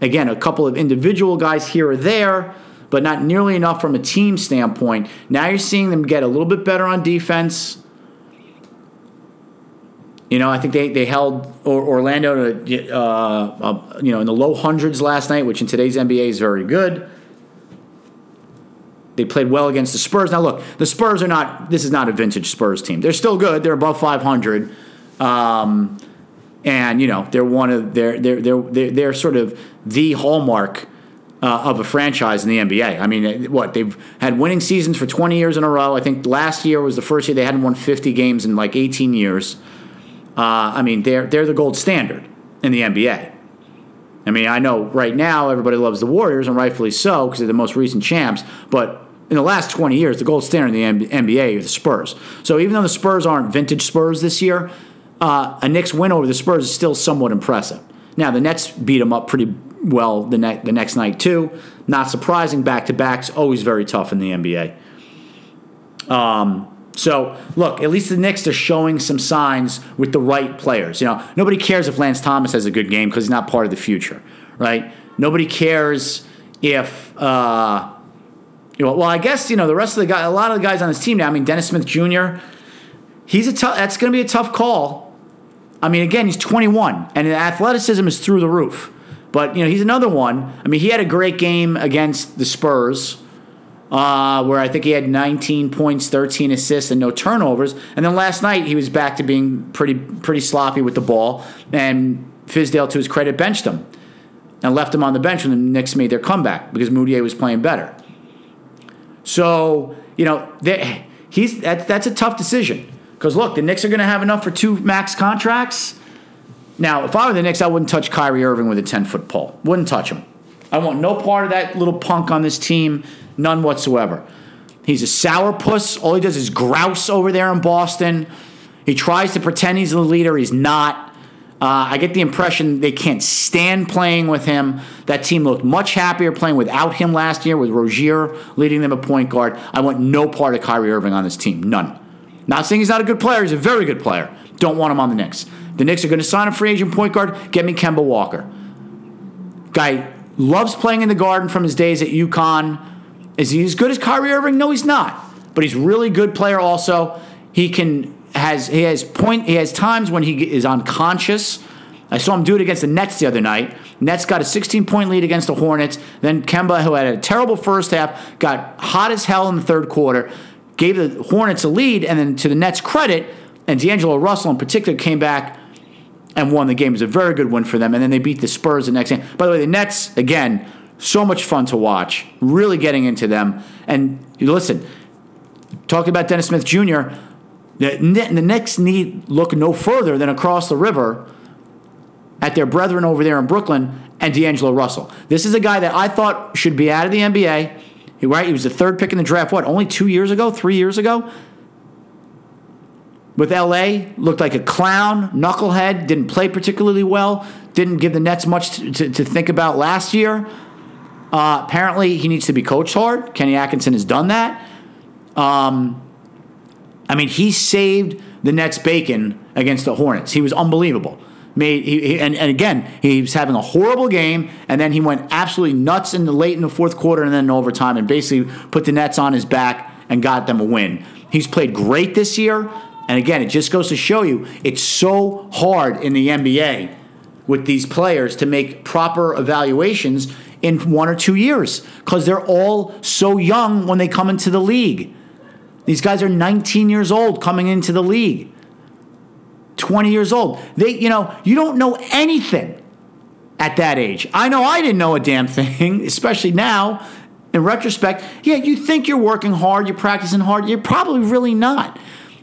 Again, a couple of individual guys here or there, but not nearly enough from a team standpoint. Now you're seeing them get a little bit better on defense. You know, I think they, they held Orlando to, uh, uh, you know, in the low hundreds last night, which in today's NBA is very good. They played well against the Spurs. Now, look, the Spurs are not, this is not a vintage Spurs team. They're still good. They're above 500. Um, and, you know, they're one of, they're, they're, they're, they're, they're sort of the hallmark uh, of a franchise in the NBA. I mean, what they've had winning seasons for 20 years in a row. I think last year was the first year they hadn't won 50 games in like 18 years. Uh, I mean, they're they're the gold standard in the NBA. I mean, I know right now everybody loves the Warriors, and rightfully so, because they're the most recent champs. But in the last 20 years, the gold standard in the NBA are the Spurs. So even though the Spurs aren't vintage Spurs this year, uh, a Knicks win over the Spurs is still somewhat impressive. Now, the Nets beat them up pretty well the, ne- the next night, too. Not surprising, back to backs, always very tough in the NBA. Um, so look, at least the Knicks are showing some signs with the right players. You know, nobody cares if Lance Thomas has a good game because he's not part of the future, right? Nobody cares if. Uh, you know, well, I guess you know the rest of the guy. A lot of the guys on this team now. I mean, Dennis Smith Jr. He's a tough. That's going to be a tough call. I mean, again, he's 21, and the athleticism is through the roof. But you know, he's another one. I mean, he had a great game against the Spurs uh, where I think he had 19 points, 13 assists, and no turnovers. And then last night he was back to being pretty pretty sloppy with the ball. And Fizdale, to his credit, benched him and left him on the bench when the Knicks made their comeback because Mudiay was playing better. So you know he's that, that's a tough decision because look, the Knicks are going to have enough for two max contracts. Now, if I were the Knicks, I wouldn't touch Kyrie Irving with a 10 foot pole. Wouldn't touch him. I want no part of that little punk on this team. None whatsoever. He's a sourpuss. All he does is grouse over there in Boston. He tries to pretend he's the leader. He's not. Uh, I get the impression they can't stand playing with him. That team looked much happier playing without him last year, with Rozier leading them a point guard. I want no part of Kyrie Irving on this team. None. Not saying he's not a good player, he's a very good player. Don't want him on the Knicks. The Knicks are going to sign a free agent point guard. Get me Kemba Walker. Guy loves playing in the garden from his days at UConn. Is he as good as Kyrie Irving? No, he's not. But he's really good player also. He can has he has point he has times when he is unconscious. I saw him do it against the Nets the other night. Nets got a 16 point lead against the Hornets. Then Kemba, who had a terrible first half, got hot as hell in the third quarter, gave the Hornets a lead, and then to the Nets' credit, and D'Angelo Russell in particular came back and won the game. It was a very good win for them. And then they beat the Spurs the next game. By the way, the Nets, again, so much fun to watch, really getting into them. And listen, talking about Dennis Smith Jr., the, the Knicks need look no further than across the river at their brethren over there in Brooklyn and D'Angelo Russell. This is a guy that I thought should be out of the NBA. Right, he was the third pick in the draft. What? Only two years ago, three years ago. With LA, looked like a clown, knucklehead. Didn't play particularly well. Didn't give the Nets much to, to, to think about last year. Uh, apparently, he needs to be coached hard. Kenny Atkinson has done that. Um, I mean, he saved the Nets bacon against the Hornets. He was unbelievable. Made he, he, and, and again, he was having a horrible game, and then he went absolutely nuts in the late in the fourth quarter and then in overtime, and basically put the Nets on his back and got them a win. He's played great this year, and again, it just goes to show you it's so hard in the NBA with these players to make proper evaluations in one or two years because they're all so young when they come into the league. These guys are 19 years old coming into the league. 20 years old. They, you know, you don't know anything at that age. I know I didn't know a damn thing, especially now. In retrospect, yeah, you think you're working hard, you're practicing hard, you're probably really not.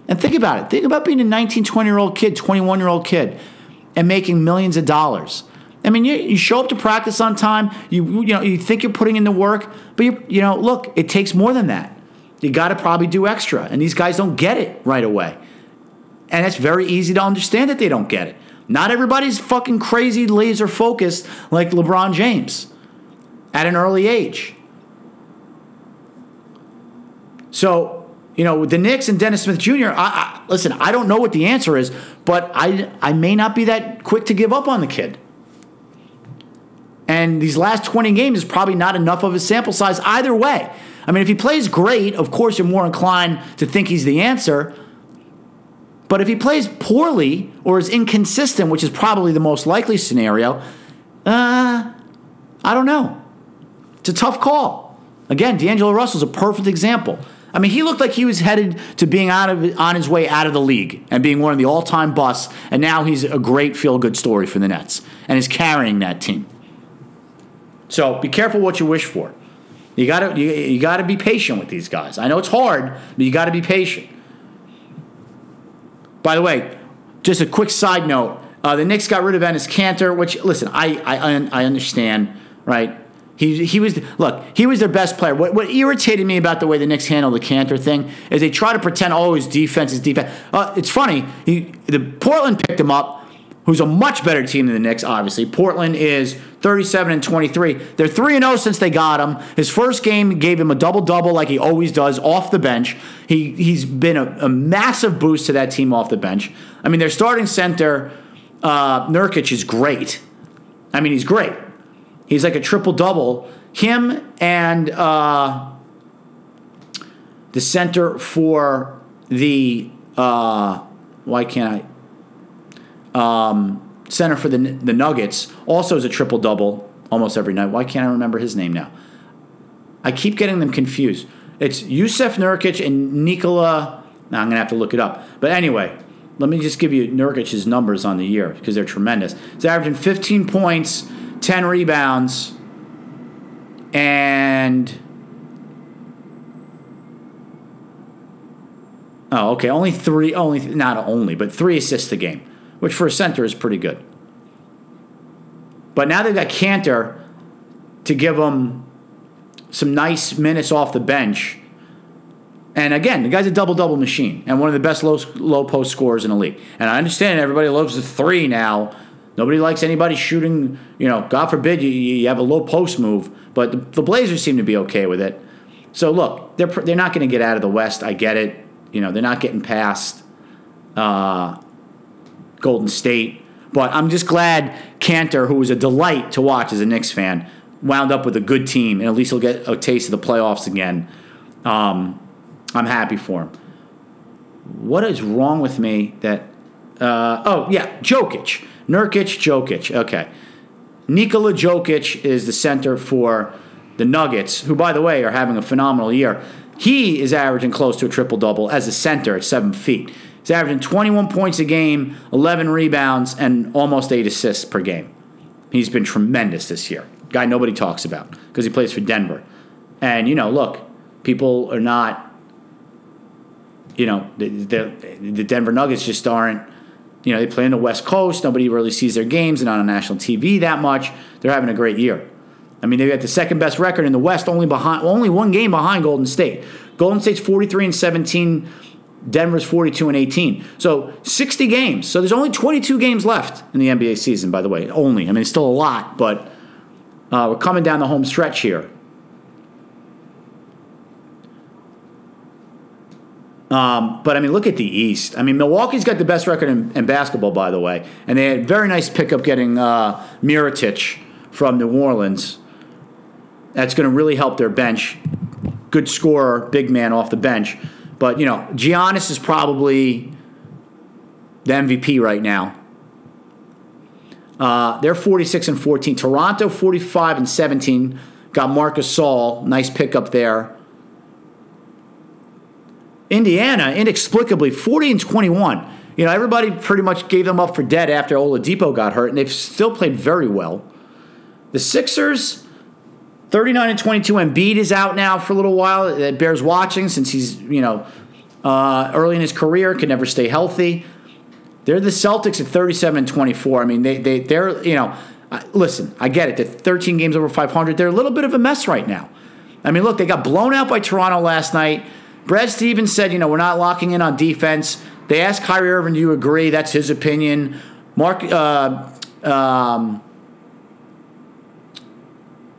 And think about it. Think about being a 19, 20 year old kid, 21 year old kid, and making millions of dollars. I mean, you, you show up to practice on time. You you know you think you're putting in the work, but you you know look, it takes more than that. You got to probably do extra. And these guys don't get it right away. And it's very easy to understand that they don't get it. Not everybody's fucking crazy laser focused like LeBron James at an early age. So, you know, the Knicks and Dennis Smith Jr., I, I, listen, I don't know what the answer is, but I, I may not be that quick to give up on the kid. And these last 20 games is probably not enough of a sample size either way. I mean, if he plays great, of course you're more inclined to think he's the answer. But if he plays poorly or is inconsistent, which is probably the most likely scenario, uh, I don't know. It's a tough call. Again, D'Angelo Russell's a perfect example. I mean, he looked like he was headed to being out of on his way out of the league and being one of the all-time busts, and now he's a great feel-good story for the Nets and is carrying that team. So be careful what you wish for. You gotta you, you gotta be patient with these guys. I know it's hard, but you gotta be patient. By the way, just a quick side note: uh, the Knicks got rid of Enes Kanter, which listen, I I I understand, right? He, he was look he was their best player. What, what irritated me about the way the Knicks handled the Kanter thing is they try to pretend oh his defense is defense. Uh, it's funny. He, the Portland picked him up who's a much better team than the Knicks, obviously. Portland is 37 and 23. They're 3 and 0 since they got him. His first game gave him a double double like he always does off the bench. He, he's been a, a, massive boost to that team off the bench. I mean, their starting center, uh, Nurkic, is great. I mean, he's great. He's like a triple double. Him and uh, the center for the. Uh, why can't I? um, center for the the Nuggets, also is a triple double almost every night. Why can't I remember his name now? I keep getting them confused. It's Jusuf Nurkic and Nikola. Now I'm gonna have to look it up. But anyway, let me just give you Nurkic's numbers on the year because they're tremendous. He's averaging 15 points, 10 rebounds, and oh, okay, only three. Only not only, but three assists a game which for a center is pretty good. But now they've got Kanter to give them some nice minutes off the bench. And again, the guy's a double double machine and one of the best low, low post scorers in the league. And I understand everybody loves the three now Nobody likes anybody shooting, you know, God forbid you, you have a low post move, but the, the Blazers seem to be okay with it. So look, they're, they're not going to get out of the West. I get it. You know, they're not getting past uh, Golden State. But I'm just glad Kanter, who was a delight to watch as a Knicks fan, wound up with a good team, and at least he'll get a taste of the playoffs again. Um, I'm happy for him. What is wrong with me that. Uh, oh, yeah, Jokic. Nurkic, Jokic. Okay. Nikola Jokic is the center for the Nuggets, who, by the way, are having a phenomenal year. He is averaging close to a triple double as a center at seven feet. He's averaging 21 points a game, 11 rebounds, and almost eight assists per game. He's been tremendous this year. Guy nobody talks about because he plays for Denver. And, you know, look, people are not, you know, the, the, the Denver Nuggets just aren't you know, they play on the West Coast. Nobody really sees their games. and not on national TV that much. They're having a great year. I mean, they've got the second best record in the West, only behind, only one game behind Golden State. Golden State's 43 and 17. Denver's 42 and 18. So 60 games. So there's only 22 games left in the NBA season, by the way. Only. I mean, it's still a lot, but uh, we're coming down the home stretch here. Um, but I mean, look at the East. I mean, Milwaukee's got the best record in, in basketball, by the way, and they had very nice pickup getting uh, Mirotic from New Orleans. That's going to really help their bench. Good scorer, big man off the bench. But you know, Giannis is probably the MVP right now. Uh, they're 46 and 14. Toronto 45 and 17. Got Marcus Gasol, nice pickup there. Indiana, inexplicably, 40 and 21. You know, everybody pretty much gave them up for dead after Oladipo got hurt, and they've still played very well. The Sixers, 39 and 22. Embiid is out now for a little while. It bears watching since he's, you know, uh, early in his career, can never stay healthy. They're the Celtics at 37 and 24. I mean, they, they, they're, you know, listen, I get it. They're 13 games over 500. They're a little bit of a mess right now. I mean, look, they got blown out by Toronto last night. Brad Stevens said, you know, we're not locking in on defense. They asked Kyrie Irving, do you agree? That's his opinion. Mark, uh, um,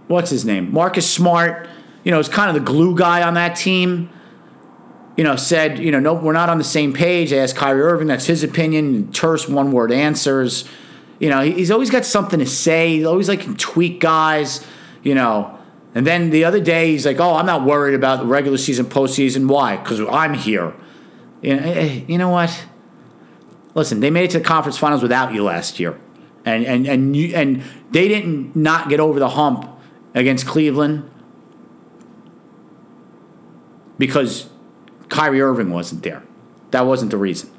what's his name? Marcus Smart, you know, is kind of the glue guy on that team. You know, said, you know, no, we're not on the same page. They asked Kyrie Irving, that's his opinion. Terse one word answers. You know, he's always got something to say. He's always like can tweak guys, you know. And then the other day, he's like, "Oh, I'm not worried about the regular season, postseason. Why? Because I'm here." Eh, eh, you know what? Listen, they made it to the conference finals without you last year, and and and you, and they didn't not get over the hump against Cleveland because Kyrie Irving wasn't there. That wasn't the reason.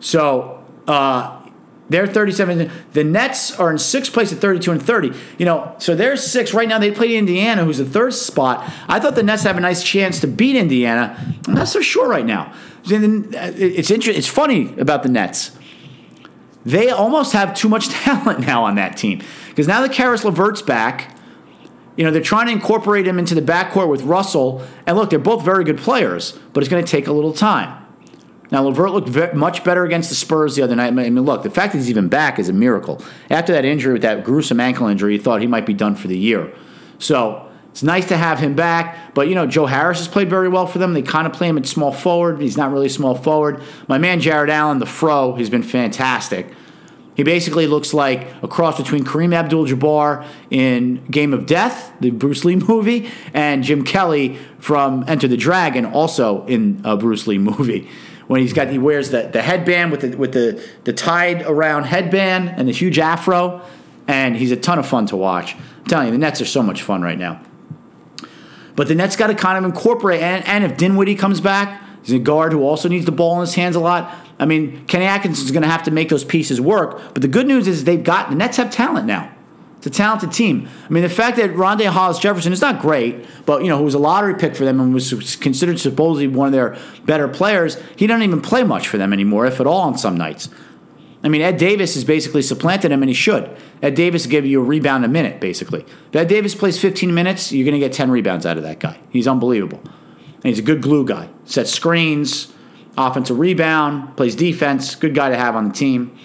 So uh, they're 37. The Nets are in sixth place at 32 and 30. You know, so they're six. Right now they play Indiana, who's the third spot. I thought the Nets have a nice chance to beat Indiana. I'm not so sure right now. Uh, it's interesting. It's funny about the Nets. They almost have too much talent now on that team. Because now that Caris LeVert's back, you know, they're trying to incorporate him into the backcourt with Russell. And look, they're both very good players, but it's going to take a little time. Now, LeVert looked much better against the Spurs the other night. I mean, look, the fact that he's even back is a miracle. After that injury, with that gruesome ankle injury, you thought he might be done for the year. So it's nice to have him back. But, you know, Joe Harris has played very well for them. They kind of play him at small forward. He's not really small forward. My man, Jarrett Allen, the fro, has been fantastic. He basically looks like a cross between Kareem Abdul Jabbar in Game of Death, the Bruce Lee movie, and Jim Kelly from Enter the Dragon, also in a Bruce Lee movie when he's got he wears the, the headband with the with the the tied around headband and the huge afro, and he's a ton of fun to watch. I'm telling you, the Nets are so much fun right now. But the Nets got to kind of incorporate, and, and if Dinwiddie comes back, he's a guard who also needs the ball in his hands a lot. I mean, Kenny Atkinson is going to have to make those pieces work. But the good news is they've got the Nets have talent now. It's a talented team. I mean, the fact that Rondae Hollis Jefferson is not great, but you know, who was a lottery pick for them and was considered supposedly one of their better players, he doesn't even play much for them anymore, if at all, on some nights. I mean, Ed Davis has basically supplanted him, and he should. Ed Davis give you a rebound a minute, basically. If Ed Davis plays 15 minutes, you're going to get 10 rebounds out of that guy. He's unbelievable. And he's a good glue guy. Sets screens, offensive rebound, plays defense, good guy to have on the team.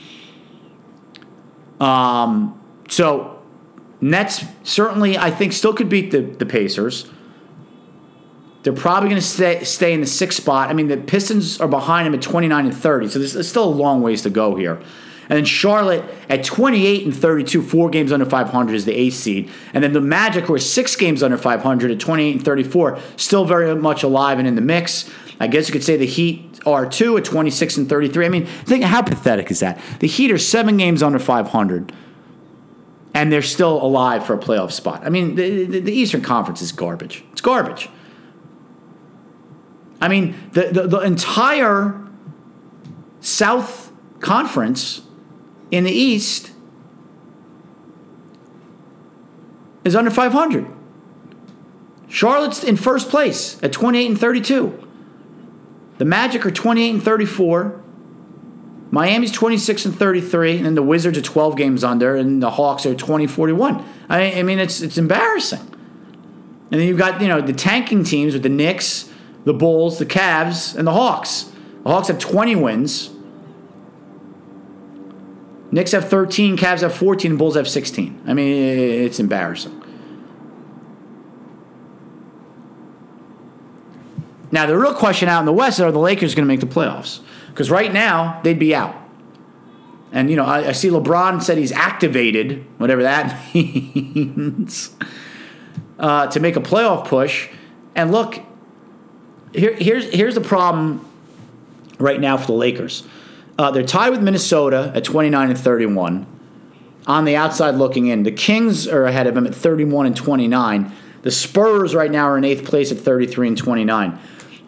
Um, so Nets certainly, I think, still could beat the, the Pacers. They're probably going to stay, stay in the sixth spot. I mean, the Pistons are behind them at 29 and 30, so there's, there's still a long ways to go here. And then Charlotte at 28 and 32, four games under 500 is the eighth seed. And then the Magic, who are six games under 500 at 28 and 34, still very much alive and in the mix. I guess you could say the Heat are two at 26 and 33. I mean, think how pathetic is that? The Heat are seven games under 500, and they're still alive for a playoff spot. I mean, the, the, the Eastern Conference is garbage. It's garbage. I mean, the, the, the entire South Conference in the East is under 500. Charlotte's in first place at 28 and 32. The Magic are 28 and 34. Miami's 26 and 33, and the Wizards are 12 games under, and the Hawks are 20 41. I, I mean, it's it's embarrassing. And then you've got, you know, the tanking teams with the Knicks, the Bulls, the Cavs, and the Hawks. The Hawks have 20 wins. Knicks have 13, Cavs have 14, Bulls have 16. I mean, it's embarrassing. Now, the real question out in the West is are the Lakers going to make the playoffs? Because right now, they'd be out. And, you know, I, I, see LeBron said he's activated, whatever that means, uh, to make a playoff push. And look, here, here's, here's the problem right now for the Lakers. Uh, they're tied with Minnesota at 29 and 31. On the outside looking in, the Kings are ahead of them at 31 and 29. The Spurs right now are in eighth place at 33 and 29.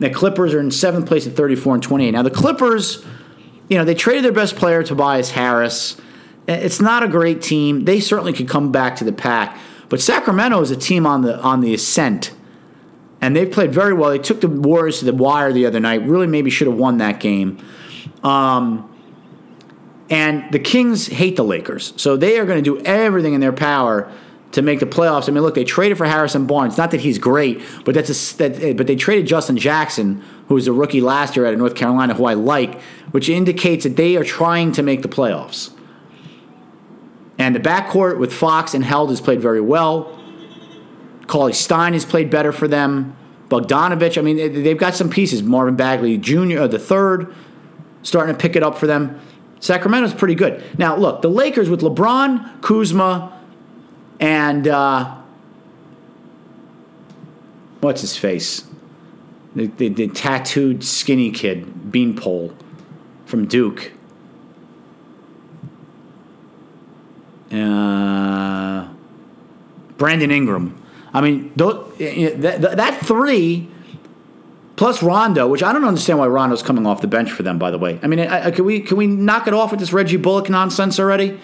The Clippers are in seventh place at 34 and 28. Now, the Clippers, you know, they traded their best player, Tobias Harris. It's not a great team. They certainly could come back to the pack. But Sacramento is a team on the on the ascent. And they've played very well. They took the Warriors to the wire the other night. Really, maybe should have won that game. Um, and the Kings hate the Lakers. So they are going to do everything in their power to make the playoffs. I mean, look, they traded for Harrison Barnes. Not that he's great, but that's a, that, but they traded Justin Jackson, who was a rookie last year out of North Carolina, who I like, which indicates that they are trying to make the playoffs. And the backcourt with Fox and Hield has played very well. Cauley Stein has played better for them. Bogdanovich, I mean, they've got some pieces. Marvin Bagley Jr., uh, the third, starting to pick it up for them. Sacramento's pretty good. Now, look, the Lakers with LeBron, Kuzma, and uh, what's his face? The, the, the, tattooed skinny kid, Beanpole, from Duke. Uh, Brandon Ingram. I mean, that, that three plus Rondo, which I don't understand why Rondo's coming off the bench for them. By the way, I mean, I, I, can we can we knock it off with this Reggie Bullock nonsense already?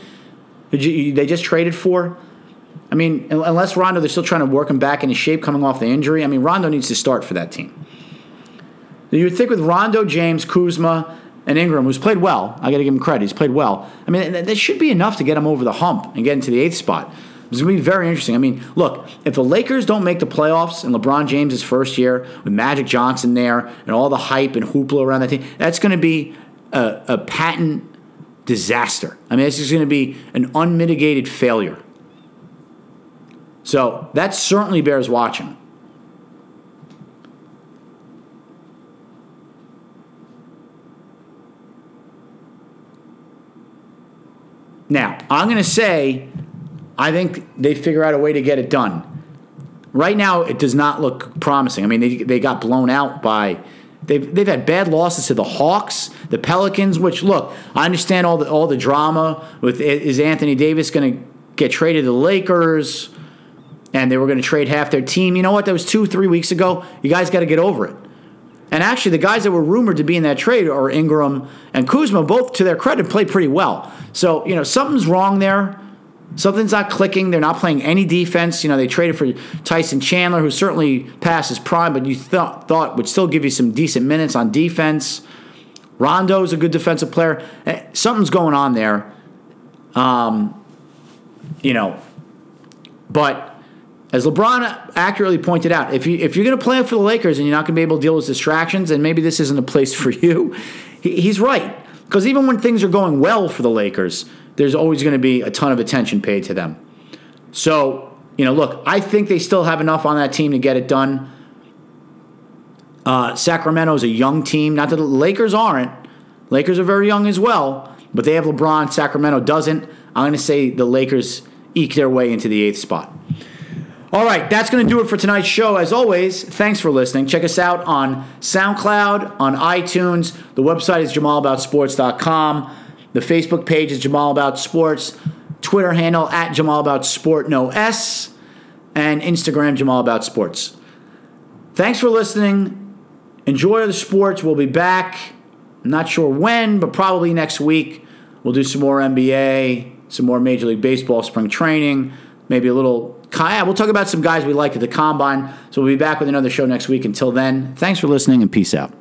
You, they just traded for. I mean, unless Rondo, they're still trying to work him back into shape coming off the injury. I mean, Rondo needs to start for that team. You would think with Rondo, James, Kuzma, and Ingram, who's played well, I got to give him credit. He's played well. I mean, that should be enough to get him over the hump and get into the eighth spot. It's going to be very interesting. I mean, look, if the Lakers don't make the playoffs in LeBron James' first year with Magic Johnson there and all the hype and hoopla around that team, that's going to be a, a patent disaster. I mean, this is going to be an unmitigated failure. So that certainly bears watching. Now, I'm going to say I think they figure out a way to get it done. Right now, it does not look promising. I mean, they, they got blown out by. They've, they've had bad losses to the Hawks, the Pelicans, which, look, I understand all the, all the drama with is Anthony Davis going to get traded to the Lakers? And they were going to trade half their team. You know what? That was two, three weeks ago. You guys got to get over it. And actually, the guys that were rumored to be in that trade are Ingram and Kuzma. Both, to their credit, played pretty well. So you know something's wrong there. Something's not clicking. They're not playing any defense. You know, they traded for Tyson Chandler, who certainly passed his prime, but you th- thought would still give you some decent minutes on defense. Rondo's a good defensive player. Eh, something's going on there. Um, you know, but as LeBron accurately pointed out, if you if you're going to play for the Lakers and you're not going to be able to deal with distractions, and maybe this isn't a place for you, he, he's right. Because even when things are going well for the Lakers, there's always going to be a ton of attention paid to them. So you know, look, I think they still have enough on that team to get it done. Uh, Sacramento is a young team. Not that the Lakers aren't. Lakers are very young as well, but they have LeBron. Sacramento doesn't. I'm going to say the Lakers eke their way into the eighth spot. All right, that's going to do it for tonight's show. As always, thanks for listening. Check us out on SoundCloud, on iTunes. The website is jamalaboutsports.com. The Facebook page is Jamal About Sports. Twitter handle at Jamal About Sport, no S. And Instagram, Jamal About Sports. Thanks for listening. Enjoy the sports. We'll be back. I'm not sure when, but probably next week. We'll do some more NBA, some more Major League Baseball spring training, maybe a little yeah, we'll talk about some guys we like at the combine. So we'll be back with another show next week. Until then, thanks for listening and peace out.